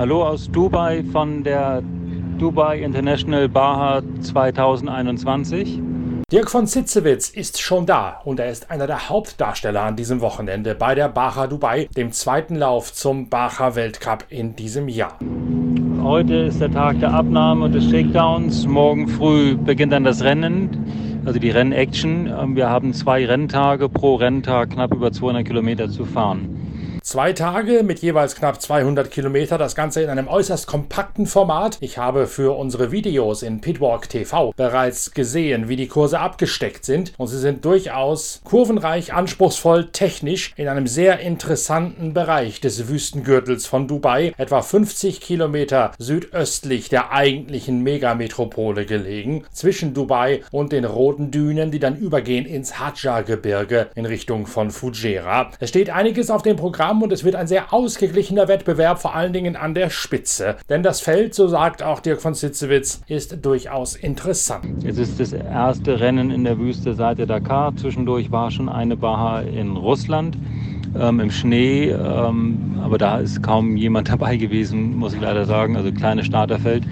Hallo aus Dubai von der Dubai International Baha 2021. Dirk von Zitzewitz ist schon da und er ist einer der Hauptdarsteller an diesem Wochenende bei der Baja Dubai, dem zweiten Lauf zum Baja Weltcup in diesem Jahr. Heute ist der Tag der Abnahme und des Shakedowns. Morgen früh beginnt dann das Rennen, also die Rennaction. Wir haben zwei Renntage pro Renntag knapp über 200 Kilometer zu fahren. Zwei Tage mit jeweils knapp 200 Kilometer, das Ganze in einem äußerst kompakten Format. Ich habe für unsere Videos in Pitwalk TV bereits gesehen, wie die Kurse abgesteckt sind und sie sind durchaus kurvenreich, anspruchsvoll, technisch in einem sehr interessanten Bereich des Wüstengürtels von Dubai, etwa 50 Kilometer südöstlich der eigentlichen Megametropole gelegen, zwischen Dubai und den roten Dünen, die dann übergehen ins Hadja-Gebirge in Richtung von Fujairah. Es steht einiges auf dem Programm Programm und es wird ein sehr ausgeglichener Wettbewerb, vor allen Dingen an der Spitze. Denn das Feld, so sagt auch Dirk von Sitzewitz, ist durchaus interessant. Es ist das erste Rennen in der Wüste seit der Dakar. Zwischendurch war schon eine Baha in Russland. Ähm, im Schnee, ähm, aber da ist kaum jemand dabei gewesen, muss ich leider sagen. Also kleines Starterfeld.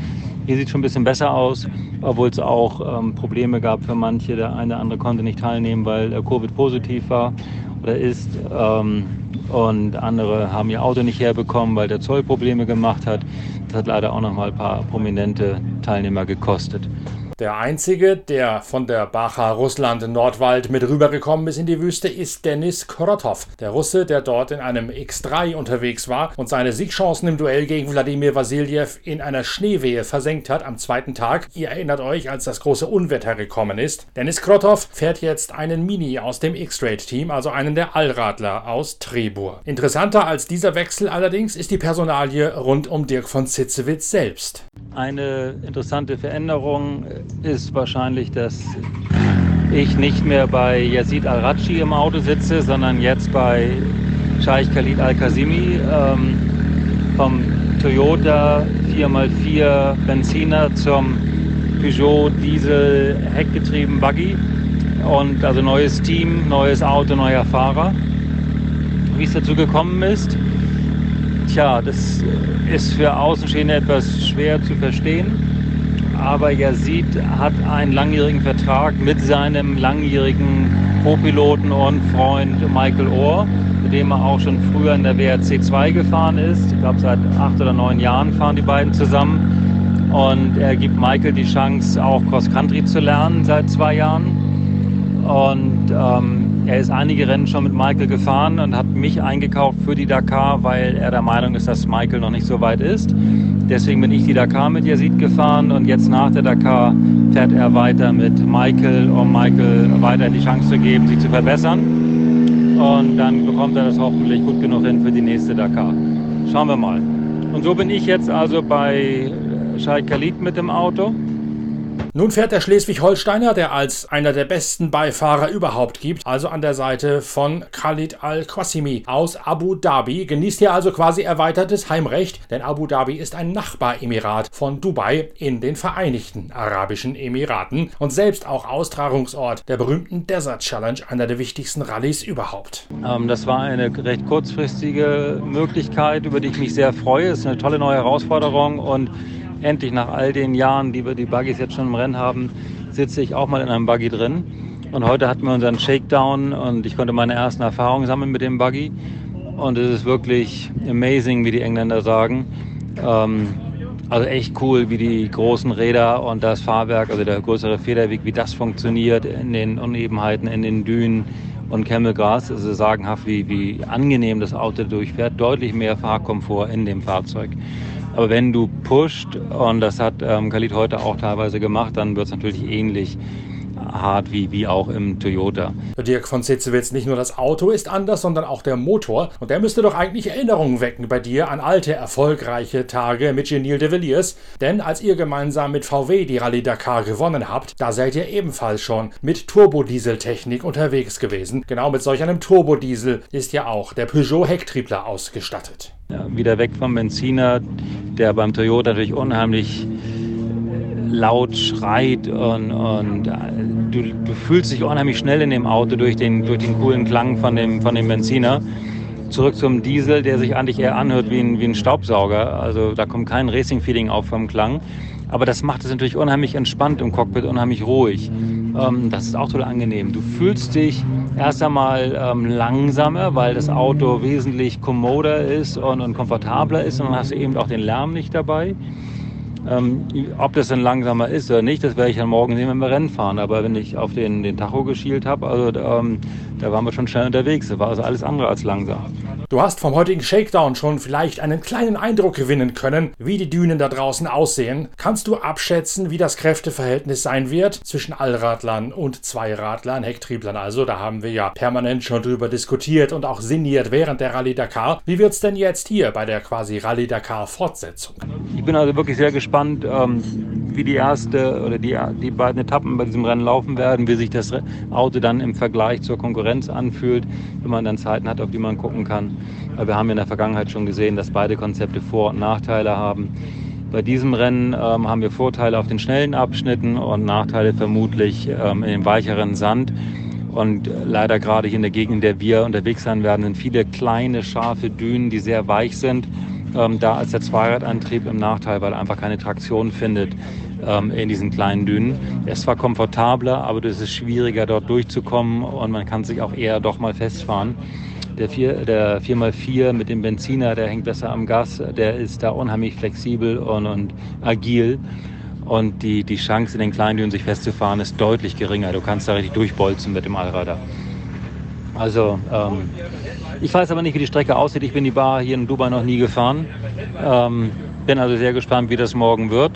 Hier sieht es schon ein bisschen besser aus, obwohl es auch ähm, Probleme gab für manche. Der eine oder andere konnte nicht teilnehmen, weil er Covid positiv war oder ist. Ähm, und andere haben ihr Auto nicht herbekommen, weil der Zoll Probleme gemacht hat. Das hat leider auch noch mal ein paar prominente Teilnehmer gekostet. Der einzige, der von der Bacha Russland Nordwald mit rübergekommen ist in die Wüste, ist Denis Krotov, der Russe, der dort in einem X3 unterwegs war und seine Siegchancen im Duell gegen Wladimir Vasiljev in einer Schneewehe versenkt hat am zweiten Tag. Ihr erinnert euch, als das große Unwetter gekommen ist. Dennis Krotov fährt jetzt einen Mini aus dem X-Straight-Team, also einen der Allradler aus Trebur. Interessanter als dieser Wechsel allerdings ist die Personalie rund um Dirk von Zitzewitz selbst. Eine interessante Veränderung ist wahrscheinlich, dass ich nicht mehr bei Yazid Al-Raji im Auto sitze, sondern jetzt bei Scheich Khalid Al-Kazimi ähm, vom Toyota 4x4 Benziner zum Peugeot Diesel Heckgetrieben Buggy. Und also neues Team, neues Auto, neuer Fahrer. Wie es dazu gekommen ist, tja, das ist für Außenstehende etwas schwer zu verstehen aber Yazid hat einen langjährigen Vertrag mit seinem langjährigen Co-Piloten und Freund Michael Ohr, mit dem er auch schon früher in der WRC 2 gefahren ist. Ich glaube, seit acht oder neun Jahren fahren die beiden zusammen. Und er gibt Michael die Chance, auch Cross-Country zu lernen seit zwei Jahren. Und ähm, er ist einige Rennen schon mit Michael gefahren und hat mich eingekauft für die Dakar, weil er der Meinung ist, dass Michael noch nicht so weit ist. Deswegen bin ich die Dakar mit Yazid gefahren und jetzt nach der Dakar fährt er weiter mit Michael, um Michael weiter die Chance zu geben, sich zu verbessern. Und dann bekommt er das hoffentlich gut genug hin für die nächste Dakar. Schauen wir mal. Und so bin ich jetzt also bei Scheich Khalid mit dem Auto. Nun fährt der Schleswig-Holsteiner, der als einer der besten Beifahrer überhaupt gibt, also an der Seite von Khalid Al-Qasimi aus Abu Dhabi, genießt hier also quasi erweitertes Heimrecht, denn Abu Dhabi ist ein Nachbaremirat von Dubai in den Vereinigten Arabischen Emiraten und selbst auch Austragungsort der berühmten Desert Challenge, einer der wichtigsten Rallyes überhaupt. Ähm, das war eine recht kurzfristige Möglichkeit, über die ich mich sehr freue. Es ist eine tolle neue Herausforderung und endlich nach all den Jahren, die wir die Buggies jetzt schon im Rennen haben, sitze ich auch mal in einem Buggy drin. Und heute hatten wir unseren Shakedown und ich konnte meine ersten Erfahrungen sammeln mit dem Buggy. Und es ist wirklich amazing, wie die Engländer sagen. Ähm, also echt cool, wie die großen Räder und das Fahrwerk, also der größere Federweg, wie das funktioniert in den Unebenheiten, in den Dünen und Camelgras. Es ist sagenhaft, wie, wie angenehm das Auto durchfährt. Deutlich mehr Fahrkomfort in dem Fahrzeug. Aber wenn du pusht, und das hat ähm, Khalid heute auch teilweise gemacht, dann wird es natürlich ähnlich hart wie, wie auch im Toyota. Dirk von Sitzewitz, nicht nur das Auto ist anders, sondern auch der Motor. Und der müsste doch eigentlich Erinnerungen wecken bei dir an alte, erfolgreiche Tage mit Genil de Villiers. Denn als ihr gemeinsam mit VW die Rallye Dakar gewonnen habt, da seid ihr ebenfalls schon mit Turbodieseltechnik unterwegs gewesen. Genau mit solch einem Turbodiesel ist ja auch der Peugeot Hecktriebler ausgestattet. Wieder weg vom Benziner, der beim Toyota natürlich unheimlich laut schreit und, und äh, du, du, fühlst dich unheimlich schnell in dem Auto durch den, durch den coolen Klang von dem, von dem Benziner. zurück zum Diesel, der sich eigentlich eher anhört wie ein, wie ein Staubsauger. Also da kommt kein Racing-Feeling auf vom Klang. Aber das macht es natürlich unheimlich entspannt im Cockpit, unheimlich ruhig. Ähm, das ist auch total angenehm. Du fühlst dich erst einmal ähm, langsamer, weil das Auto wesentlich kommoder ist und, und komfortabler ist. Und dann hast du eben auch den Lärm nicht dabei. Ähm, ob das dann langsamer ist oder nicht, das werde ich dann morgen sehen, wenn wir Rennen fahren. Aber wenn ich auf den, den Tacho geschielt habe, also ähm, da waren wir schon schnell unterwegs. Da war also alles andere als langsam. Du hast vom heutigen Shakedown schon vielleicht einen kleinen Eindruck gewinnen können, wie die Dünen da draußen aussehen. Kannst du abschätzen, wie das Kräfteverhältnis sein wird zwischen Allradlern und Zweiradlern, Hecktrieblern also? Da haben wir ja permanent schon drüber diskutiert und auch sinniert während der Rallye Dakar. Wie wird es denn jetzt hier bei der quasi Rallye Dakar Fortsetzung? Ich bin also wirklich sehr gespannt, ähm, wie die erste oder die, die beiden Etappen bei diesem Rennen laufen werden, wie sich das Auto dann im Vergleich zur Konkurrenz anfühlt, wenn man dann Zeiten hat, auf die man gucken kann. Wir haben in der Vergangenheit schon gesehen, dass beide Konzepte Vor- und Nachteile haben. Bei diesem Rennen ähm, haben wir Vorteile auf den schnellen Abschnitten und Nachteile vermutlich ähm, in dem weicheren Sand. Und leider gerade hier in der Gegend, in der wir unterwegs sein werden, sind viele kleine, scharfe Dünen, die sehr weich sind. Ähm, da als der Zweiradantrieb im Nachteil, weil er einfach keine Traktion findet ähm, in diesen kleinen Dünen. Er ist zwar komfortabler, aber es ist schwieriger, dort durchzukommen und man kann sich auch eher doch mal festfahren. Der, 4, der 4x4 mit dem Benziner, der hängt besser am Gas, der ist da unheimlich flexibel und, und agil. Und die, die Chance, in den kleinen Dünen sich festzufahren, ist deutlich geringer. Du kannst da richtig durchbolzen mit dem Allrader. Also, ähm, ich weiß aber nicht, wie die Strecke aussieht. Ich bin die Bar hier in Dubai noch nie gefahren. Ähm, bin also sehr gespannt, wie das morgen wird.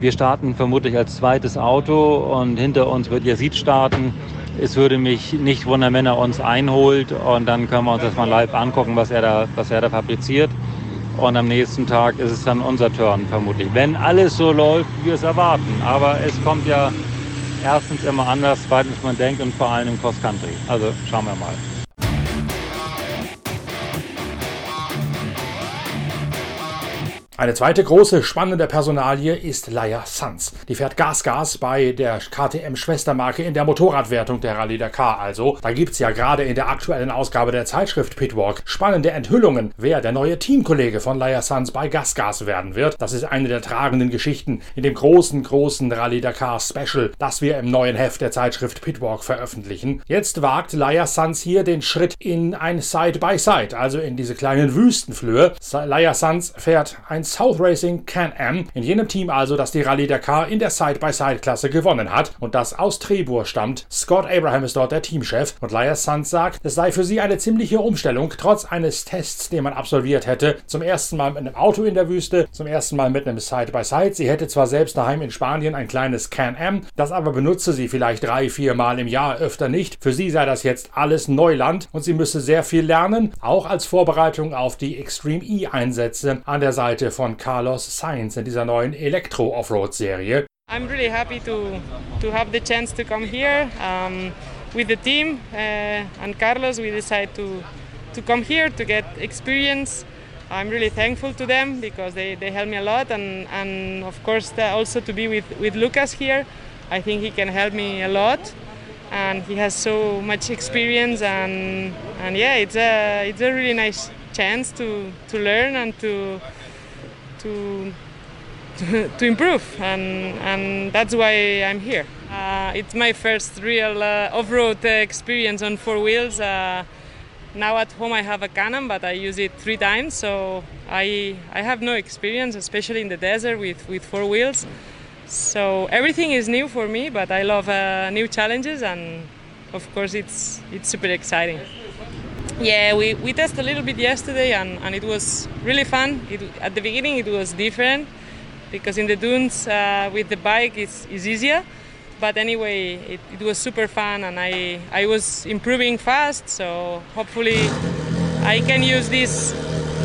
Wir starten vermutlich als zweites Auto und hinter uns wird Yazid starten es würde mich nicht wundern, wenn er uns einholt und dann können wir uns das mal live angucken, was er da, was er da fabriziert. Und am nächsten Tag ist es dann unser Turn vermutlich. Wenn alles so läuft, wie wir es erwarten. Aber es kommt ja erstens immer anders, zweitens man denkt und vor allem im Cross Country. Also schauen wir mal. Eine zweite große spannende Personalie ist Laia Sanz. Die fährt Gas-Gas bei der KTM-Schwestermarke in der Motorradwertung der Rallye Dakar. Also, da gibt's ja gerade in der aktuellen Ausgabe der Zeitschrift Pitwalk spannende Enthüllungen, wer der neue Teamkollege von Laia Sanz bei Gas-Gas werden wird. Das ist eine der tragenden Geschichten in dem großen, großen Rallye Dakar Special, das wir im neuen Heft der Zeitschrift Pitwalk veröffentlichen. Jetzt wagt Laia Sanz hier den Schritt in ein Side-by-Side, -Side, also in diese kleinen Wüstenflöhe. Laia Sanz fährt ein South Racing Can-Am, in jenem Team also, das die Rallye Dakar in der Side-by-Side-Klasse gewonnen hat und das aus Trebur stammt. Scott Abraham ist dort der Teamchef und Laia Sanz sagt, es sei für sie eine ziemliche Umstellung, trotz eines Tests, den man absolviert hätte. Zum ersten Mal mit einem Auto in der Wüste, zum ersten Mal mit einem Side-by-Side. -Side. Sie hätte zwar selbst daheim in Spanien ein kleines Can-Am, das aber benutze sie vielleicht drei, vier Mal im Jahr, öfter nicht. Für sie sei das jetzt alles Neuland und sie müsse sehr viel lernen, auch als Vorbereitung auf die Extreme E-Einsätze an der Seite von Carlos Sainz in dieser neuen Elektro-Offroad-Serie. I'm really happy to, to have the chance to come here um, with the team uh, and Carlos. We decided to, to come here to get experience. I'm really thankful to them because they, they help me a lot and, and of course also to be with, with Lucas here. I think he can help me a lot and he has so much experience and, and yeah it's a, it's a really nice chance to, to learn and to to to, improve, and and that's why I'm here. Uh, it's my first real uh, off-road experience on four wheels. Uh, now at home I have a Canon, but I use it three times, so I I have no experience, especially in the desert with with four wheels. So everything is new for me, but I love uh, new challenges, and of course it's it's super exciting. Yeah, we, we tested a little bit yesterday and, and it was really fun. It, at the beginning, it was different because in the dunes uh, with the bike it's, it's easier. But anyway, it, it was super fun and I, I was improving fast. So hopefully, I can use this,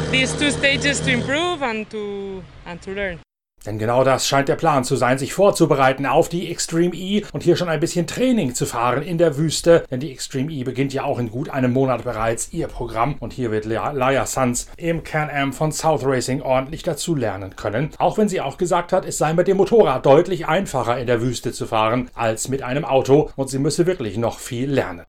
these two stages to improve and to, and to learn. Denn genau das scheint der Plan zu sein, sich vorzubereiten auf die Extreme E und hier schon ein bisschen Training zu fahren in der Wüste. Denn die Extreme E beginnt ja auch in gut einem Monat bereits ihr Programm. Und hier wird Laia Sanz im Can-Am von South Racing ordentlich dazu lernen können. Auch wenn sie auch gesagt hat, es sei mit dem Motorrad deutlich einfacher in der Wüste zu fahren als mit einem Auto. Und sie müsse wirklich noch viel lernen.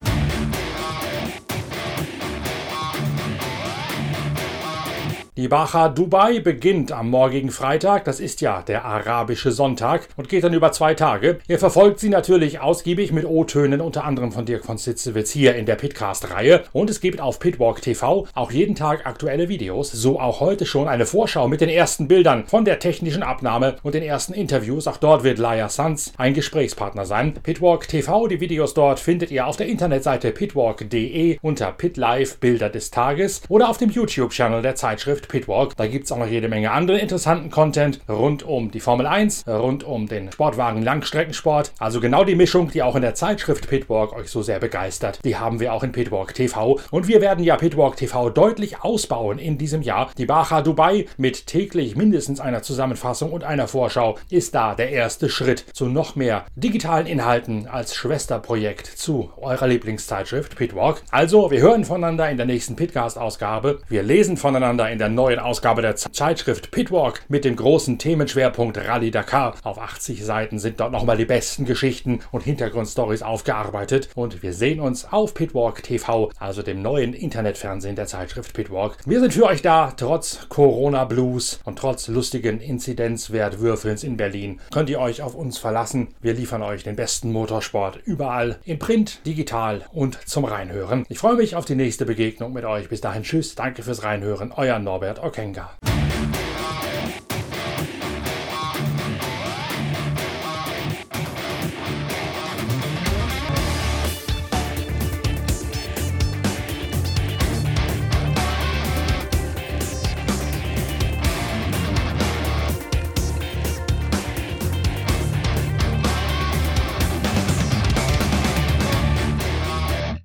Die Bacha Dubai beginnt am morgigen Freitag, das ist ja der arabische Sonntag und geht dann über zwei Tage. Ihr verfolgt sie natürlich ausgiebig mit O-Tönen, unter anderem von Dirk von Sitzewitz hier in der Pitcast-Reihe. Und es gibt auf Pitwalk TV auch jeden Tag aktuelle Videos, so auch heute schon eine Vorschau mit den ersten Bildern von der technischen Abnahme und den ersten Interviews. Auch dort wird Laia Sanz ein Gesprächspartner sein. Pitwalk TV, die Videos dort findet ihr auf der Internetseite pitwalk.de unter PitLive Bilder des Tages oder auf dem YouTube-Channel der Zeitschrift Pitwalk. Da gibt es auch noch jede Menge anderen interessanten Content rund um die Formel 1, rund um den Sportwagen Langstreckensport. Also genau die Mischung, die auch in der Zeitschrift Pitwalk euch so sehr begeistert, die haben wir auch in Pitwalk TV. Und wir werden ja Pitwalk TV deutlich ausbauen in diesem Jahr. Die Bacha Dubai mit täglich mindestens einer Zusammenfassung und einer Vorschau ist da der erste Schritt zu noch mehr digitalen Inhalten als Schwesterprojekt zu eurer Lieblingszeitschrift Pitwalk. Also, wir hören voneinander in der nächsten Pitcast-Ausgabe. Wir lesen voneinander in der neuen Ausgabe der Zeitschrift Pitwalk mit dem großen Themenschwerpunkt Rallye Dakar. Auf 80 Seiten sind dort nochmal die besten Geschichten und Hintergrundstories aufgearbeitet. Und wir sehen uns auf Pitwalk TV, also dem neuen Internetfernsehen der Zeitschrift Pitwalk. Wir sind für euch da, trotz Corona-Blues und trotz lustigen Inzidenzwertwürfelns in Berlin. Könnt ihr euch auf uns verlassen. Wir liefern euch den besten Motorsport überall, in Print, digital und zum Reinhören. Ich freue mich auf die nächste Begegnung mit euch. Bis dahin, tschüss, danke fürs Reinhören, euer Norbert Okenga.